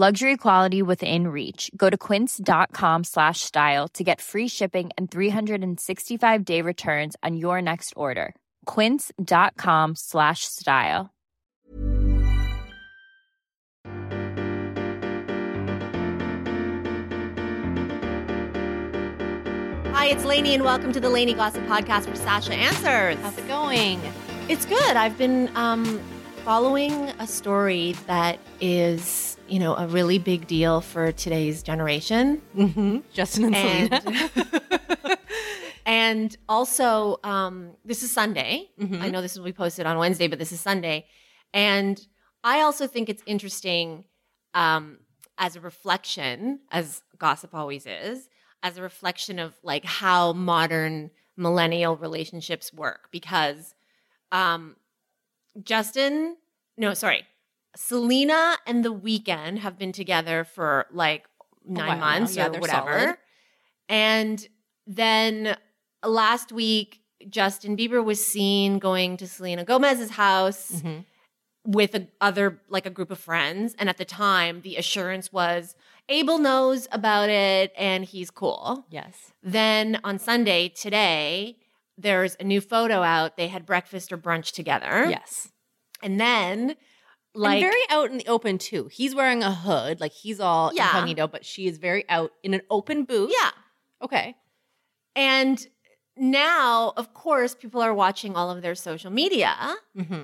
Luxury quality within reach. Go to quince.com slash style to get free shipping and 365 day returns on your next order. Quince.com slash style. Hi, it's Lainey, and welcome to the Lainey Gossip Podcast where Sasha answers. How's it going? It's good. I've been um, following a story that is, you know, a really big deal for today's generation. Mm-hmm. Justin and, And, Selena. and also, um, this is Sunday. Mhm. I know this will be posted on Wednesday, but this is Sunday. And I also think it's interesting um, as a reflection, as gossip always is, as a reflection of like how modern millennial relationships work. Because um, Justin, no, sorry, Selena and The Weeknd have been together for like nine now. months Yeah, or whatever. solid. And then last week, Justin Bieber was seen going to Selena Gomez's house Mhm. with a other like a group of friends. And at the time, the assurance was Abel knows about it and he's cool. Yes. Then on Sunday, today, there's a new photo out. They had breakfast or brunch together. Yes. And then like and very out in the open too. He's wearing a hood, like he's all Yeah. incognito, but she is very out in an open booth. yeah. Okay. And now, of course, people are watching all of their social media. Mm-hmm.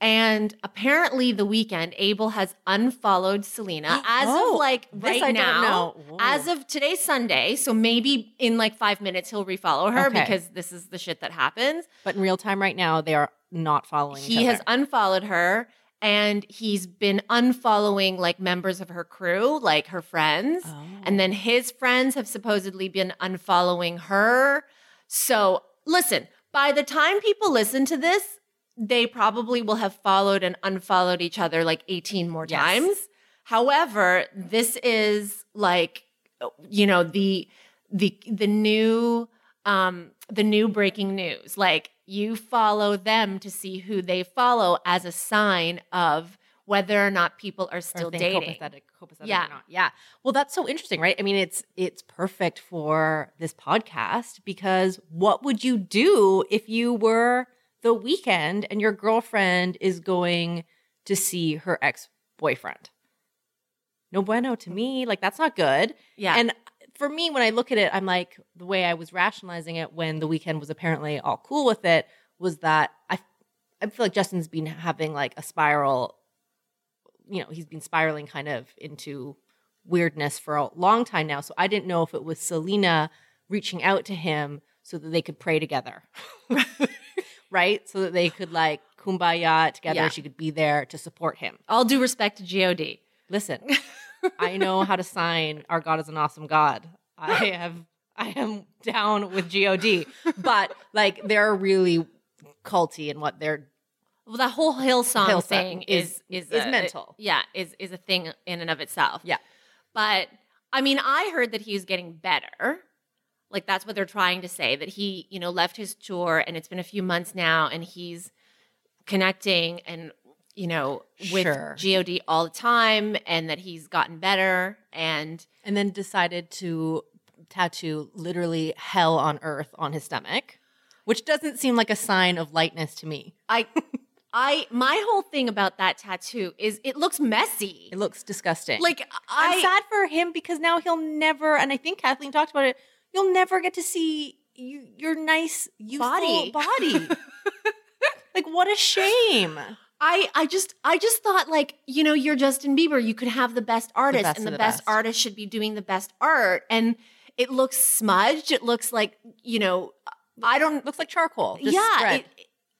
And apparently, the Weeknd, Abel has unfollowed Selena as Oh, of like this right now. As of today's Sunday, so maybe in like five minutes he'll refollow her Okay. because this is the shit that happens. But in real time, right now, they are not following. each He has unfollowed her and he's been unfollowing like members of her crew, like her friends. Oh. And then his friends have supposedly been unfollowing her. So listen, by the time people listen to this, they probably will have followed and unfollowed each other like 18 more Yes. times. However, this is like you know the the the new um the new breaking news. Like you follow them to see who they follow as a sign of whether or not people are still dating. copacetic, copacetic Yeah. or not. Yeah. Well, that's so interesting, right? I mean, it's it's perfect for this podcast because what would you do if you were the Weeknd and your girlfriend is going to see her ex-boyfriend? No bueno to me. Like that's not good. Yeah. And for me, when I look at it, I'm like, the way I was rationalizing it when the Weeknd was apparently all cool with it was that I, I feel like Justin's been having like a spiral, you know, he's been spiraling kind of into weirdness for a long time now. So I didn't know if it was Selena reaching out to him so that they could pray together, right? So that they could like kumbaya together. Yeah. She could be there to support him. All due respect to God. Listen, I know how to sign "Our God is an awesome God." I have, I am down with God, but like they're really culty in what they're. Well, the whole Hillsong, Hillsong thing is is- is is a- mental. yeah, is is a thing in and of itself. Yeah. But I mean, I heard that he's getting better. Like that's what they're trying to say that he, you know, left his tour and it's been a few months now and he's connecting and you know with Sure. God all the time and that he's gotten better and And then decided to tattoo literally hell on earth on his stomach, which doesn't seem like a sign of lightness to me. I I my whole thing about that tattoo is it looks messy. It looks disgusting. Like I I'm sad for him because now he'll never, and I think Kathleen talked about it. You'll never get to see you, your nice, youthful Body. body. like, what a shame. I I just I just thought like you know you're Justin Bieber you could have the best artist best and the, the best, best. artist should be doing the best art and it looks smudged it looks like you know I don't Looks like charcoal. just yeah it,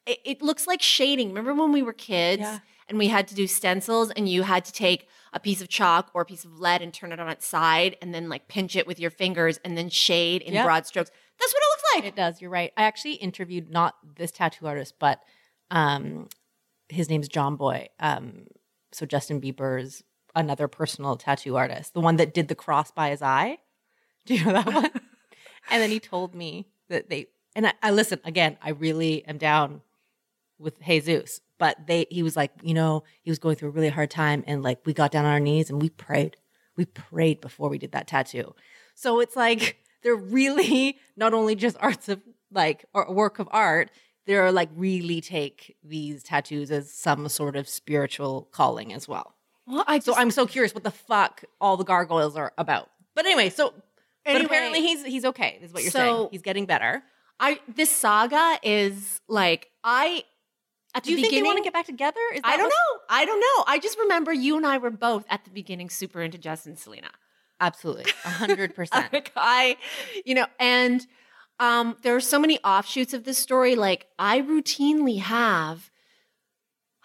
it it looks like shading remember when we were kids Yeah. and we had to do stencils and you had to take a piece of chalk or a piece of lead and turn it on its side and then like pinch it with your fingers and then shade in broad strokes That's what it looks like. It does. You're right. I actually interviewed not this tattoo artist, but um, his name's JonBoy. Um, so Justin Bieber's another personal tattoo artist, the one that did the cross by his eye. Do you know that one? and then he told me that they and I, I listen again. I really am down with Jesus, but they he was like, you know, he was going through a really hard time, and like we got down on our knees and we prayed. We prayed before we did that tattoo. So it's like they're really not only just arts of like or work of art. They're like really take these tattoos as some sort of spiritual calling as well. Well, I So I'm so curious what the fuck all the gargoyles are about. But anyway, so but apparently he's he's okay. Is what you're so- saying. He's getting better. I this saga is like I at Do the you think they want to get back together? Is I don't know. I don't know. I just remember you and I were both at the beginning super into Justin and Selena. Absolutely, a hundred percent. I, you know, and um, there are so many offshoots of this story. Like I routinely have,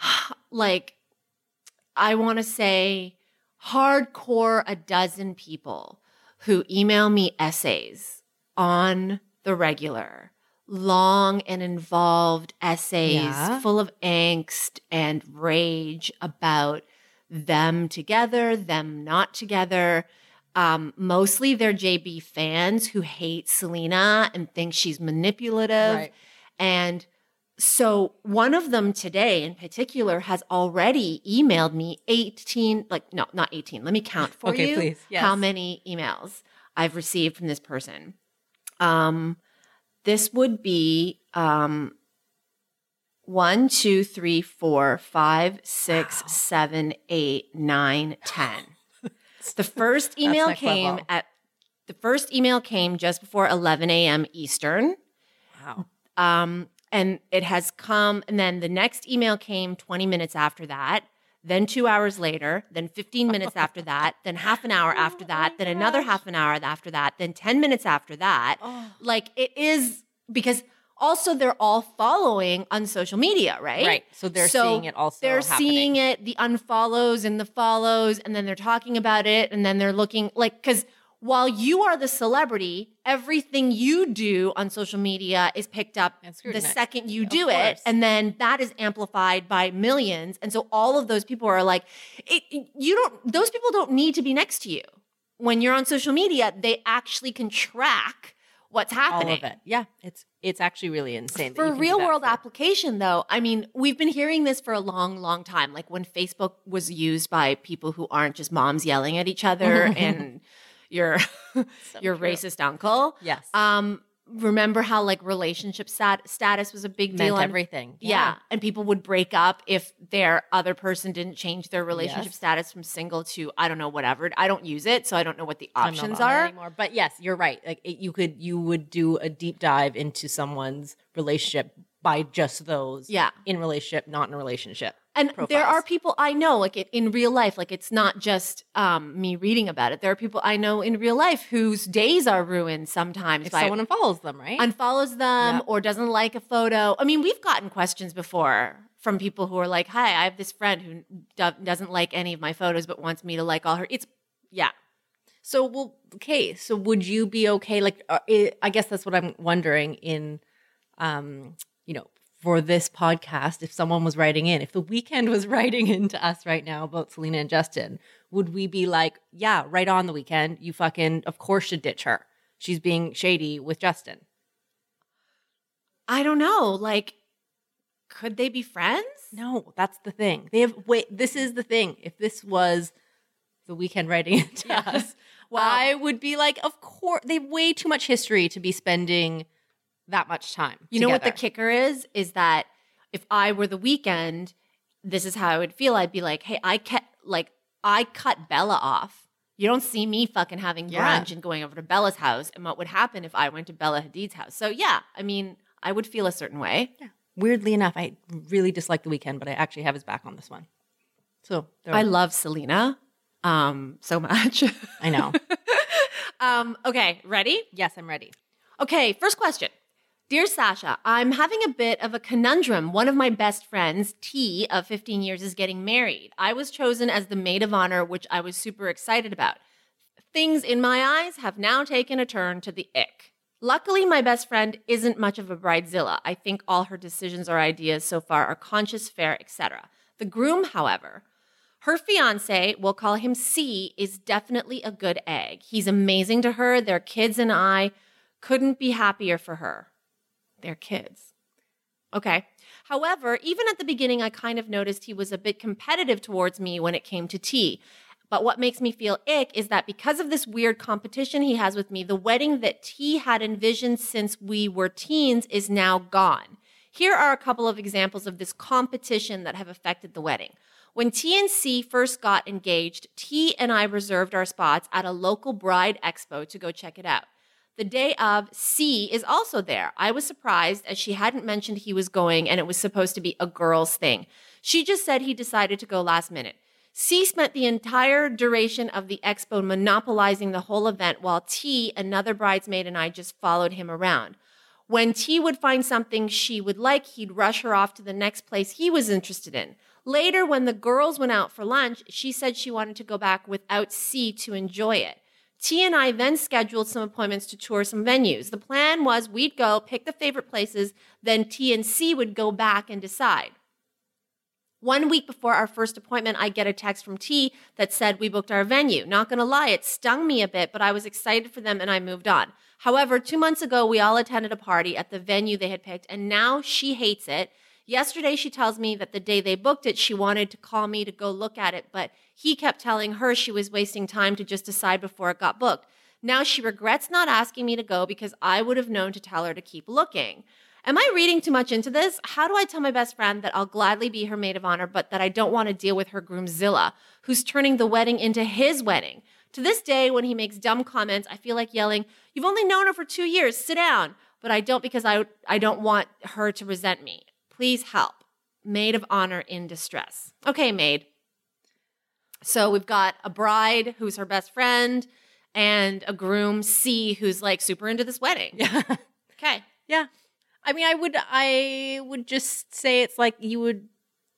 like, I want to say, hardcore a dozen people who email me essays on the regular, long and involved essays Yeah. full of angst and rage about them together, them not together. Um, mostly they're JB fans who hate Selena and think she's manipulative. Right. And so one of them today in particular has already emailed me 18, like, no, not 18. Let me count for Okay, you please. Yes. how many emails I've received from this person. Um, this would be um, one, two, three, four, five, six, Wow. seven, eight, nine, ten. The first email came level. at the first email came just before 11 a.m. Eastern. Wow. Um, and it has come, and then the next email came 20 minutes after that, then two hours later, then 15 minutes after that, then half an hour after Oh that, then another half an hour after that, then 10 minutes after that. Oh. Like it is because also they're all following on social media, right? Right. So they're So seeing it also. They're happening. seeing it, the unfollows and the follows, and then they're talking about it, and then they're looking like because while you are the celebrity, everything you do on social media is picked up the second you do it, and then that is amplified by millions. And so all of those people are like, it, it- you don't; those people don't need to be next to you when you're on social media. They actually can track what's happening. all of it. Yeah, it's it's actually really insane. for you can do real world for- application though i mean we've been hearing this for a long long time like when facebook was used by people who aren't just moms yelling at each other and your your true. racist uncle Yes. um remember how like relationship stat- status was a big deal Meant on- everything. yeah. and people would break up if their other person didn't change their relationship Yes. status from single to I don't know whatever. I don't use it, so I don't know what the options are. anymore. But yes, you're right. Like it, you could you would do a deep dive into someone's relationship by just those. Yeah. In relationship, not in a relationship. And there are people I know, like it, in real life, like it's not just um, me reading about it. There are people I know in real life whose days are ruined sometimes If by someone unfollows them, right? unfollows them Yeah. or doesn't like a photo. I mean, we've gotten questions before from people who are like, "Hi, I have this friend who do- doesn't like any of my photos, but wants me to like all her." It's yeah, So, well, okay. So, would you be okay? Like, uh, I guess that's what I'm wondering. In, um, for this podcast, if someone was writing in, if the Weeknd was writing into us right now about Selena and Justin, would we be like, yeah, right on the Weeknd, you fucking, of course, should ditch her. She's being shady with Justin. I don't know. Like, could they be friends? No, that's the thing. They have wait. This is the thing. If this was the Weeknd writing into Yeah. us, Well- I would be like, of course. They have way too much history to be spending that much time. You know what the kicker is? Is that if I were the Weeknd, this is how I would feel. I'd be like, hey, I cut like I cut Bella off. You don't see me fucking having Yeah. brunch and going over to Bella's house. And what would happen if I went to Bella Hadid's house? So yeah, I mean, I would feel a certain way. Weirdly enough, I really dislike the Weeknd, but I actually have his back on this one. So I love Selena um so much. I know. um, okay, ready? yes, I'm ready. Okay, first question. Dear Sasha, I'm having a bit of a conundrum. One of my best friends, T, of 15 years, is getting married. I was chosen as the maid of honor, which I was super excited about. Things in my eyes have now taken a turn to the ick. Luckily, my best friend isn't much of a bridezilla. I think all her decisions or ideas so far are conscious, fair, etc. The groom, however, her fiance, we'll call him C, is definitely a good egg. He's amazing to her. Their kids and I couldn't be happier for her. Their kids. Okay. However, even at the beginning, I kind of noticed he was a bit competitive towards me when it came to tea. But what makes me feel ick is that because of this weird competition he has with me, the wedding that T had envisioned since we were teens is now gone. Here are a couple of examples of this competition that have affected the wedding. When T and C first got engaged, T and I reserved our spots at a local bride expo to go check it out. The day of, C is also there. I was surprised as she hadn't mentioned he was going and it was supposed to be a girl's thing. She just said he decided to go last minute. C spent the entire duration of the expo monopolizing the whole event while T, another bridesmaid, and I just followed him around. When T would find something she would like, he'd rush her off to the next place he was interested in. Later, when the girls went out for lunch, she said she wanted to go back without C to enjoy it. T and I then scheduled some appointments to tour some venues. The plan was we'd go, pick the favorite places, then T and C would go back and decide. One week before our first appointment, I get a text from T that said we booked our venue. Not gonna lie, it stung me a bit, but I was excited for them and I moved on. However, two months ago, we all attended a party at the venue they had picked, and now she hates it. Yesterday, she tells me that the day they booked it, she wanted to call me to go look at it, but he kept telling her she was wasting time to just decide before it got booked. Now she regrets not asking me to go because I would have known to tell her to keep looking. Am I reading too much into this? How do I tell my best friend that I'll gladly be her maid of honor, but that I don't want to deal with her groomzilla, who's turning the wedding into his wedding? To this day, when he makes dumb comments, I feel like yelling, You've only known her for two years, sit down. But I don't because I, I don't want her to resent me. Please help. Maid of honor in distress. Okay, maid. So we've got a bride who's her best friend and a groom, C, who's like super into this wedding. Yeah. Okay. Yeah. I mean, I would I would just say it's like you would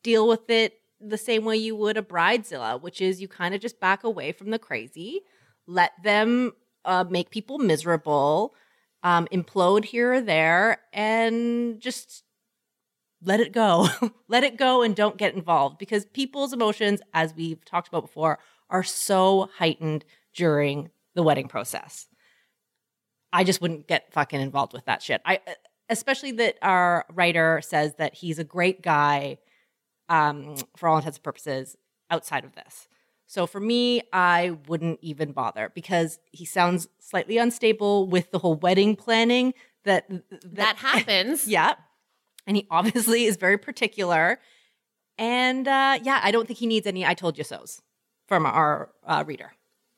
deal with it the same way you would a bridezilla, which is you kind of just back away from the crazy, let them uh, make people miserable, um, implode here or there, and just let it go. let it go and don't get involved because people's emotions, as we've talked about before, are so heightened during the wedding process. I just wouldn't get fucking involved with that shit. I especially that our writer says that he's a great guy um, for all intents and purposes outside of this. So for me, I wouldn't even bother because he sounds slightly unstable with the whole wedding planning that that, That happens. yeah. And he obviously is very particular. And uh, yeah, I don't think he needs any I told you so's from our uh, reader.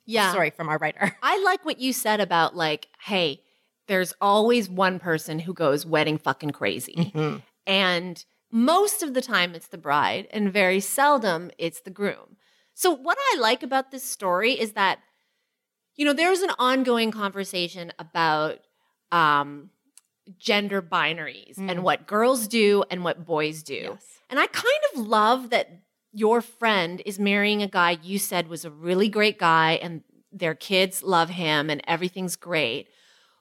Yeah. Sorry, from our writer. I like what you said about like, hey, there's always one person who goes wedding fucking crazy. Mm-hmm. And most of the time it's the bride, and very seldom it's the groom. So, what I like about this story is that, you know, there's an ongoing conversation about um, gender binaries Mm. and what girls do and what boys do. Yes. And I kind of love that your friend is marrying a guy you said was a really great guy and their kids love him and everything's great,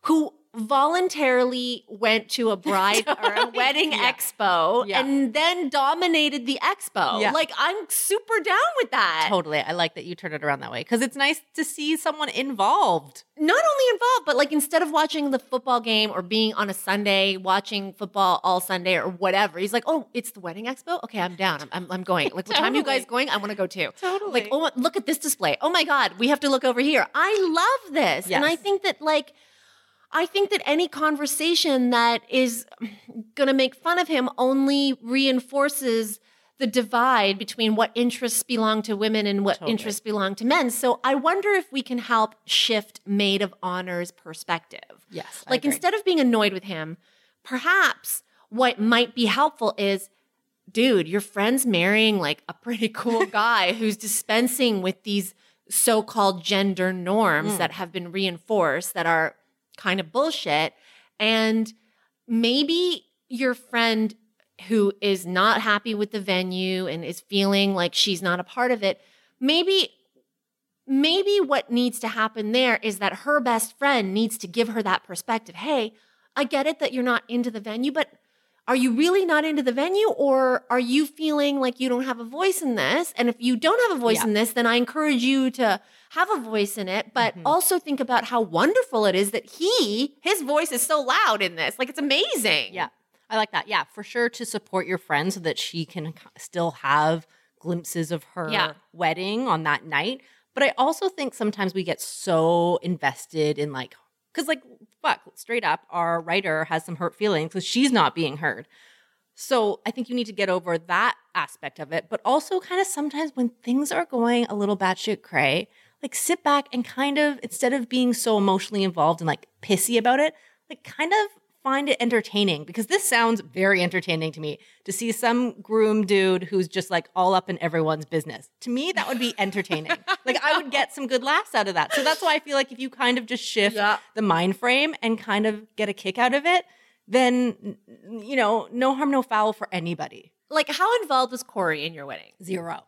who voluntarily went to a bride or a wedding Yeah. expo Yeah. and then dominated the expo. Yeah. Like I'm super down with that. Totally. I like that you turn it around that way because it's nice to see someone involved. Not only involved, but like instead of watching the football game or being on a Sunday watching football all Sunday or whatever, he's like, "Oh, it's the wedding expo. Okay, I'm down. I'm I'm, I'm going. Like, what time are you guys going? I want to go too." Totally. Like, oh, look at this display. Oh my God, we have to look over here. I love this. And I think that, like, I think that any conversation that is going to make fun of him only reinforces the divide between what interests belong to women and what Totally. interests belong to men. So I wonder if we can help shift maid of honor's perspective. yes. Like, instead of being annoyed with him, perhaps what might be helpful is dude, your friend's marrying like a pretty cool guy who's dispensing with these so called gender norms Mm. that have been reinforced that are kind of bullshit. And maybe your friend who is not happy with the venue and is feeling like she's not a part of it, maybe maybe what needs to happen there is that her best friend needs to give her that perspective. Hey, I get it that you're not into the venue, but are you really not into the venue or are you feeling like you don't have a voice in this? And if you don't have a voice Yeah. in this, then I encourage you to have a voice in it, but Mhm. also think about how wonderful it is that he, his voice is so loud in this. Like it's amazing. Yeah. I like that. Yeah, for sure to support your friend so that she can still have glimpses of her Yeah. wedding on that night. But I also think sometimes we get so invested in like, because like, fuck, straight up, our writer has some hurt feelings because she's not being heard. So I think you need to get over that aspect of it, but also kind of sometimes when things are going a little batshit cray, like sit back and kind of instead of being so emotionally involved and like pissy about it, like kind of find it entertaining because this sounds very entertaining to me to see some groom dude who's just like all up in everyone's business. To me, that would be entertaining. like I would get some good laughs out of that. So that's why I feel like if you kind of just shift Yeah. the mind frame and kind of get a kick out of it, then you know, no harm, no foul for anybody. Like how involved was Corey in your wedding? Zero.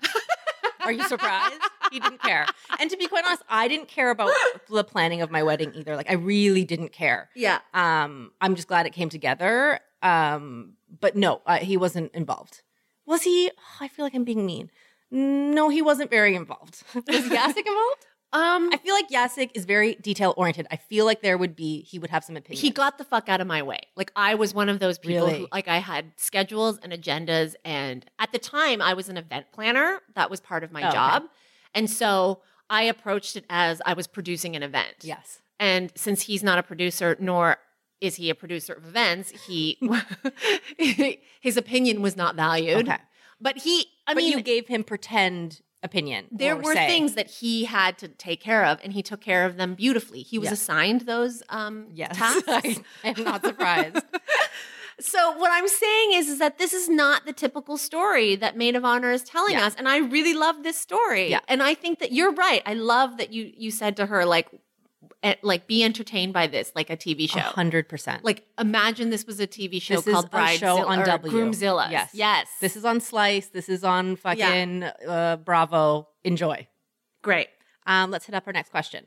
Are you surprised? he didn't care. And to be quite honest, I didn't care about the planning of my wedding either. Like I really didn't care. Yeah. Um, I'm just glad it came together. Um, but no, uh, he wasn't involved. Was he? oh, I feel like I'm being mean. No, he wasn't very involved. Was Yasik involved? Um I feel like Yasik is very detail oriented. I feel like there would be he would have some opinion. he got the fuck out of my way. Like I was one of those people Really? who like I had schedules and agendas and at the time I was an event planner. That was part of my Oh, okay. And so I approached it as I was producing an event. yes. And since he's not a producer nor is he a producer of events, he his opinion was not valued. Okay. But he I but mean you gave him pretend opinion. there were say. things that he had to take care of and he took care of them beautifully. He was Yeah. assigned those um Yes, tasks. I am not surprised. So what I'm saying is, is that this is not the typical story that Maid of Honor is telling Yeah. us, and I really love this story. Yeah. and I think that you're right. I love that you you said to her like, eh, like be entertained by this, like a TV show. hundred percent. Like imagine this was a TV show This called Bride show on W. Groomzilla. Yes. yes. This is on Slice. This is on fucking uh, Bravo. Enjoy. great. Um, let's hit up our next question.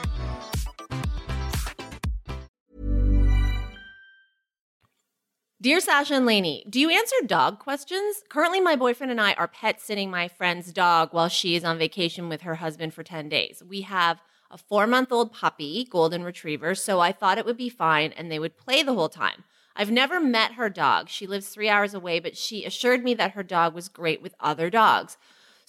Dear Sasha and Lainey, do you answer dog questions? Currently, my boyfriend and I are pet sitting my friend's dog while she is on vacation with her husband for 10 days. We have a four month old puppy, golden retriever, so I thought it would be fine and they would play the whole time. I've never met her dog. She lives three hours away, but she assured me that her dog was great with other dogs.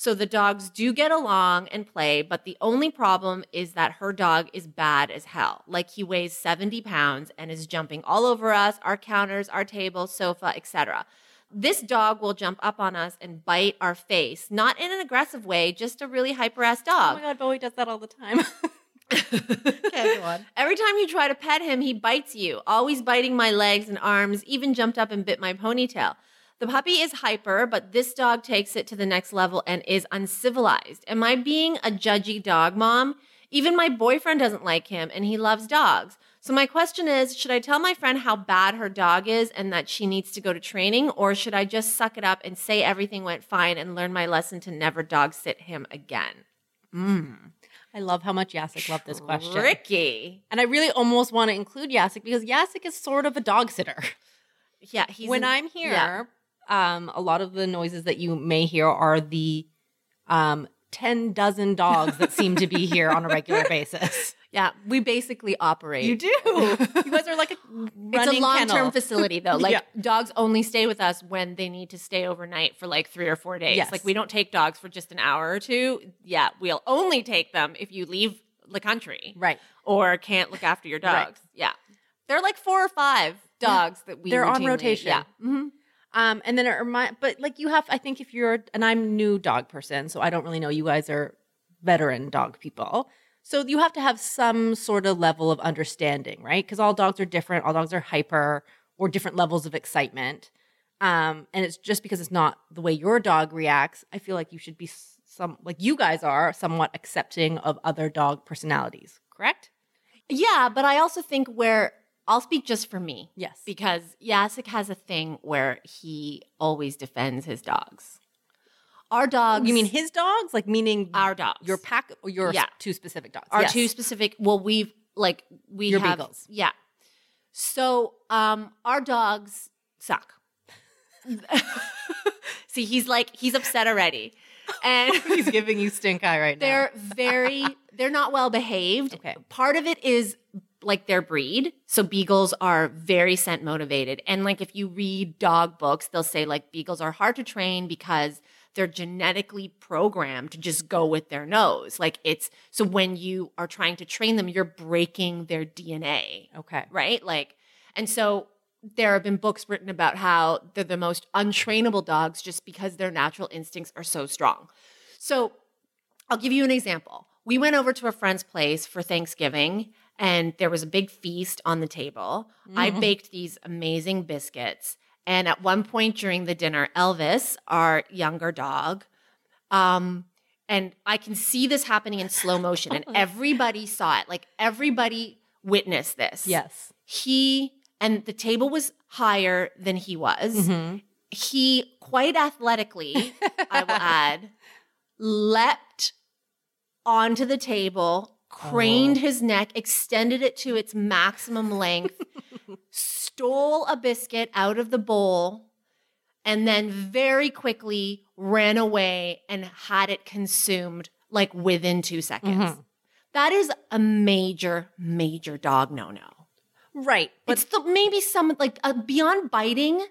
So the dogs do get along and play, but the only problem is that her dog is bad as hell. Like he weighs 70 pounds and is jumping all over us, our counters, our table, sofa, etc. This dog will jump up on us and bite our face, not in an aggressive way, just a really hyper ass oh dog. Oh my god, Bowie does that all the time. okay. Every time you try to pet him, he bites you, always biting my legs and arms, even jumped up and bit my ponytail. The puppy is hyper, but this dog takes it to the next level and is uncivilized. Am I being a judgy dog mom? Even my boyfriend doesn't like him and he loves dogs. So, my question is should I tell my friend how bad her dog is and that she needs to go to training, or should I just suck it up and say everything went fine and learn my lesson to never dog sit him again? Mmm. I love how much Yasik loved this question. Ricky. And I really almost want to include Yasik because Yasik is sort of a dog sitter. Yeah, he's when an- I'm here, yeah. Um, a lot of the noises that you may hear are the um, 10 dozen dogs that seem to be here on a regular basis. Yeah, we basically operate. You do. You guys are like a running It's a long term facility though. Like Yeah. dogs only stay with us when they need to stay overnight for like three or four days. Yes. Like we don't take dogs for just an hour or two. Yeah, we'll only take them if you leave the country Right. or can't look after your Right. dogs. Yeah. They're like four or five dogs that we They're on rotation. Yeah. Mhm. Um, and then it remind, but like you have, I think if you're, and I'm new dog person, so I don't really know. You guys are veteran dog people. So you have to have some sort of level of understanding, right? Because all dogs are different. All dogs are hyper or different levels of excitement. Um, and it's just because it's not the way your dog reacts. I feel like you should be some like you guys are somewhat accepting of other dog personalities. Correct? Yeah, but I also think where I'll speak just for me. Yes. Because Yasik has a thing where he always defends his dogs. Our dogs. You mean his dogs? Like meaning our dogs? your pack or your Yeah. two specific dogs? Our Yes. two specific. Well, we've like we Your have beagles. yeah. So um, our dogs suck. See, he's like he's upset already, and He's giving you stink eye right now. they're very they're not well behaved. Okay. Part of it is like their breed. So beagles are very scent motivated. And like if you read dog books, they'll say like beagles are hard to train because they're genetically programmed to just go with their nose. Like it's so when you are trying to train them, you're breaking their DNA okay. right? Like, and so there have been books written about how they're the most untrainable dogs just because their natural instincts are so strong. So I'll give you an example. We went over to a friend's place for Thanksgiving and there was a big feast on the table. I Mm. baked these amazing biscuits. And at one point during the dinner, Elvis, our younger dog, um, and I can see this happening in slow motion, and everybody saw it. Like everybody witnessed this Yes. he and the table was higher than he was. Mhm. He quite athletically, I will add, leapt onto the table, craned Oh. his neck, extended it to its maximum length, stole a biscuit out of the bowl, and then very quickly ran away and had it consumed like within two seconds. Mhm. That is a major, major dog no no. Right. But It's the maybe some like uh, beyond biting,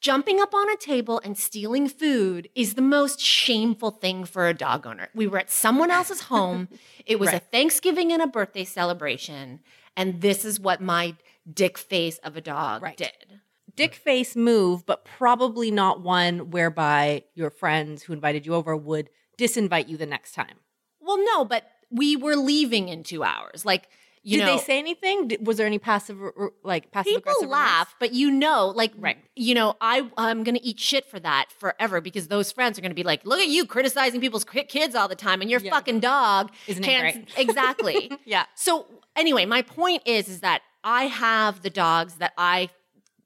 jumping up on a table and stealing food is the most shameful thing for a dog owner. We were at someone else's home. It was a Thanksgiving and a birthday celebration, and this is what my dick face of a dog Right. did. dick face move, but probably not one whereby your friends who invited you over would disinvite you the next time. Well, no, but we were leaving in two hours. Like you Did know, they say anything? Was there any passive, like passive people aggressive remarks? laugh, but you know, like, Right. you know, I I'm gonna eat shit for that forever because those friends are gonna be like, look at you criticizing people's kids all the time, and your Yeah. fucking dog Isn't it exactly. Yeah. so anyway, my point is, is that I have the dogs that I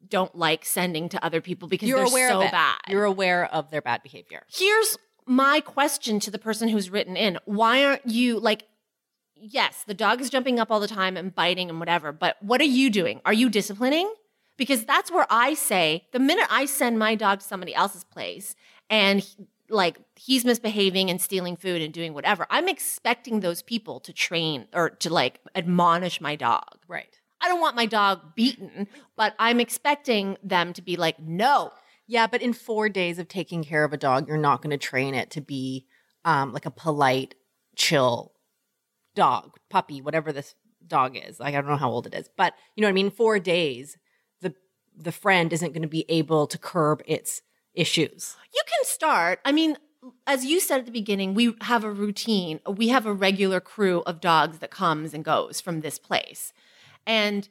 don't like sending to other people because You're they're aware so of bad. You're aware of their bad behavior. Here's my question to the person who's written in. Why aren't you like yes, the dog is jumping up all the time and biting and whatever, but what are you doing? Are you disciplining? Because that's where I say the minute I send my dog to somebody else's place and he- like he's misbehaving and stealing food and doing whatever, I'm expecting those people to train or to like admonish my dog. Right. I don't want my dog beaten, but I'm expecting them to be like, no, Yeah, but in four days of taking care of a dog, you're not going to train it to be um, like a polite, chill dog, puppy, whatever this dog is. Like I don't know how old it is, but you know what I mean. Four days, the the friend isn't going to be able to curb its issues. You can start. I mean, as you said at the beginning, we have a routine. We have a regular crew of dogs that comes and goes from this place. And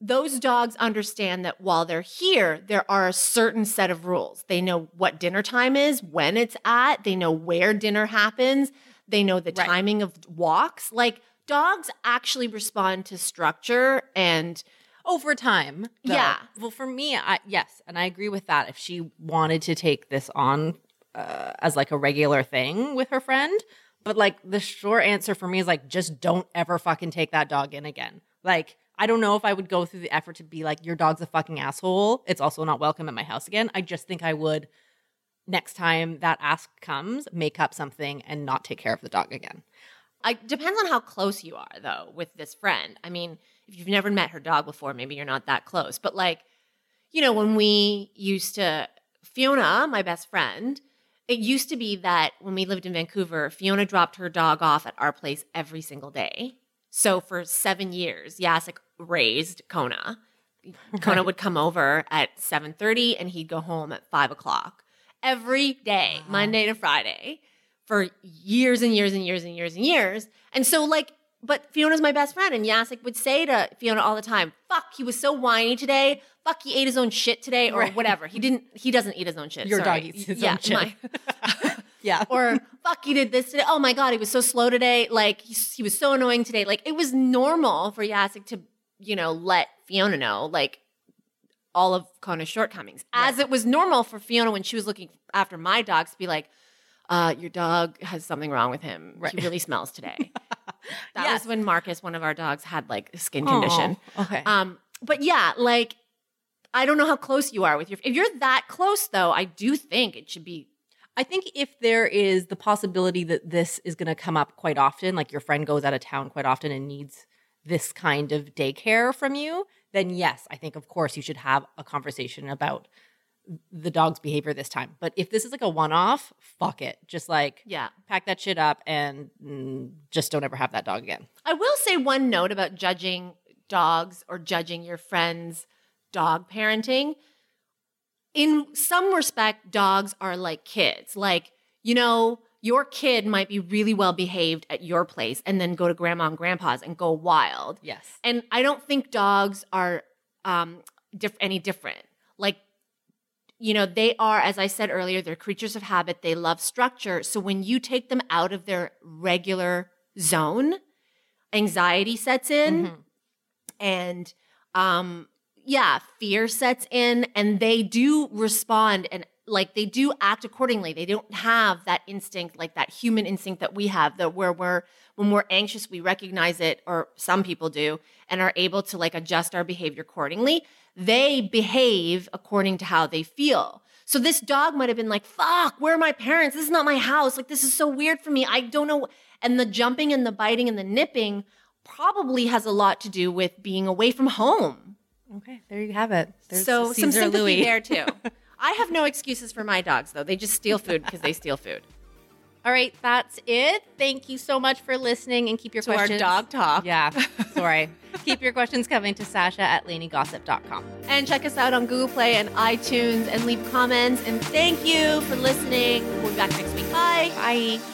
those dogs understand that while they're here, there are a certain set of rules. They know what dinner time is, when it's at, they know where dinner happens, they know the Right. timing of walks. Like dogs actually respond to structure and over time. though. Yeah. Well, for me, I yes, and I agree with that. If she wanted to take this on uh, as like a regular thing with her friend, but like the short answer for me is like just don't ever fucking take that dog in again. Like I don't know if I would go through the effort to be like your dog's a fucking asshole. It's also not welcome at my house again. I just think I would next time that ask comes make up something and not take care of the dog again. I depends on how close you are though with this friend. I mean, if you've never met her dog before, maybe you're not that close. But like, you know, when we used to Fiona, my best friend, it used to be that when we lived in Vancouver, Fiona dropped her dog off at our place every single day. So for seven years, Yasik raised Kona. Kona would come over at 7.30 and he'd go home at 5 o'clock every day, Wow. Monday to Friday, for years and years and years and years and years. And so, like, but Fiona's my best friend, and Yasik would say to Fiona all the time, "Fuck, he was so whiny today. Fuck, he ate his own shit today, or Right. whatever. He didn't. He doesn't eat his own shit. Your sorry. dog eats his yeah, own shit. my- Yeah. or fuck, he did this today. Oh my god, he was so slow today. Like he, he was so annoying today. Like it was normal for Yasik to, you know, let Fiona know like all of Kona's shortcomings, as it was normal for Fiona when she was looking after my dogs to be like. Uh, your dog has something wrong with him. Right. He really smells today. That Yes. was when Marcus, one of our dogs, had like a skin condition. Aw, okay. Um, but yeah, like I don't know how close you are with your. If you're that close, though, I do think it should be. I think if there is the possibility that this is going to come up quite often, like your friend goes out of town quite often and needs this kind of daycare from you, then yes, I think of course you should have a conversation about the dog's behavior this time. But if this is like a one off, fuck it. Just like Yeah, pack that shit up and mm, just don't ever have that dog again. I will say one note about judging dogs or judging your friend's dog parenting. In some respect, dogs are like kids. Like, you know, your kid might be really well behaved at your place and then go to grandma and grandpa's and go wild. Yes. And I don't think dogs are um, diff- any different. Like, you know, they are, as I said earlier, they're creatures of habit. They love structure. So when you take them out of their regular zone, anxiety sets in Mhm. and um yeah fear sets in and they do respond and like they do act accordingly they don't have that instinct like that human instinct that we have that where we're when we're anxious we recognize it or some people do and are able to like adjust our behavior accordingly they behave according to how they feel so this dog might have been like fuck where are my parents this is not my house like this is so weird for me i don't know and the jumping and the biting and the nipping probably has a lot to do with being away from home. Okay, there you have it. There's so some sympathy Louis. there too. I have no excuses for my dogs though. They just steal food because they steal food. All right, that's it. Thank you so much for listening and keep your To our questions. dog talk. Yeah, sorry. keep your questions coming to Sasha at laneygossip.com. And check us out on Google Play and iTunes and leave comments. And thank you for listening. We'll be back next week. Bye. Bye.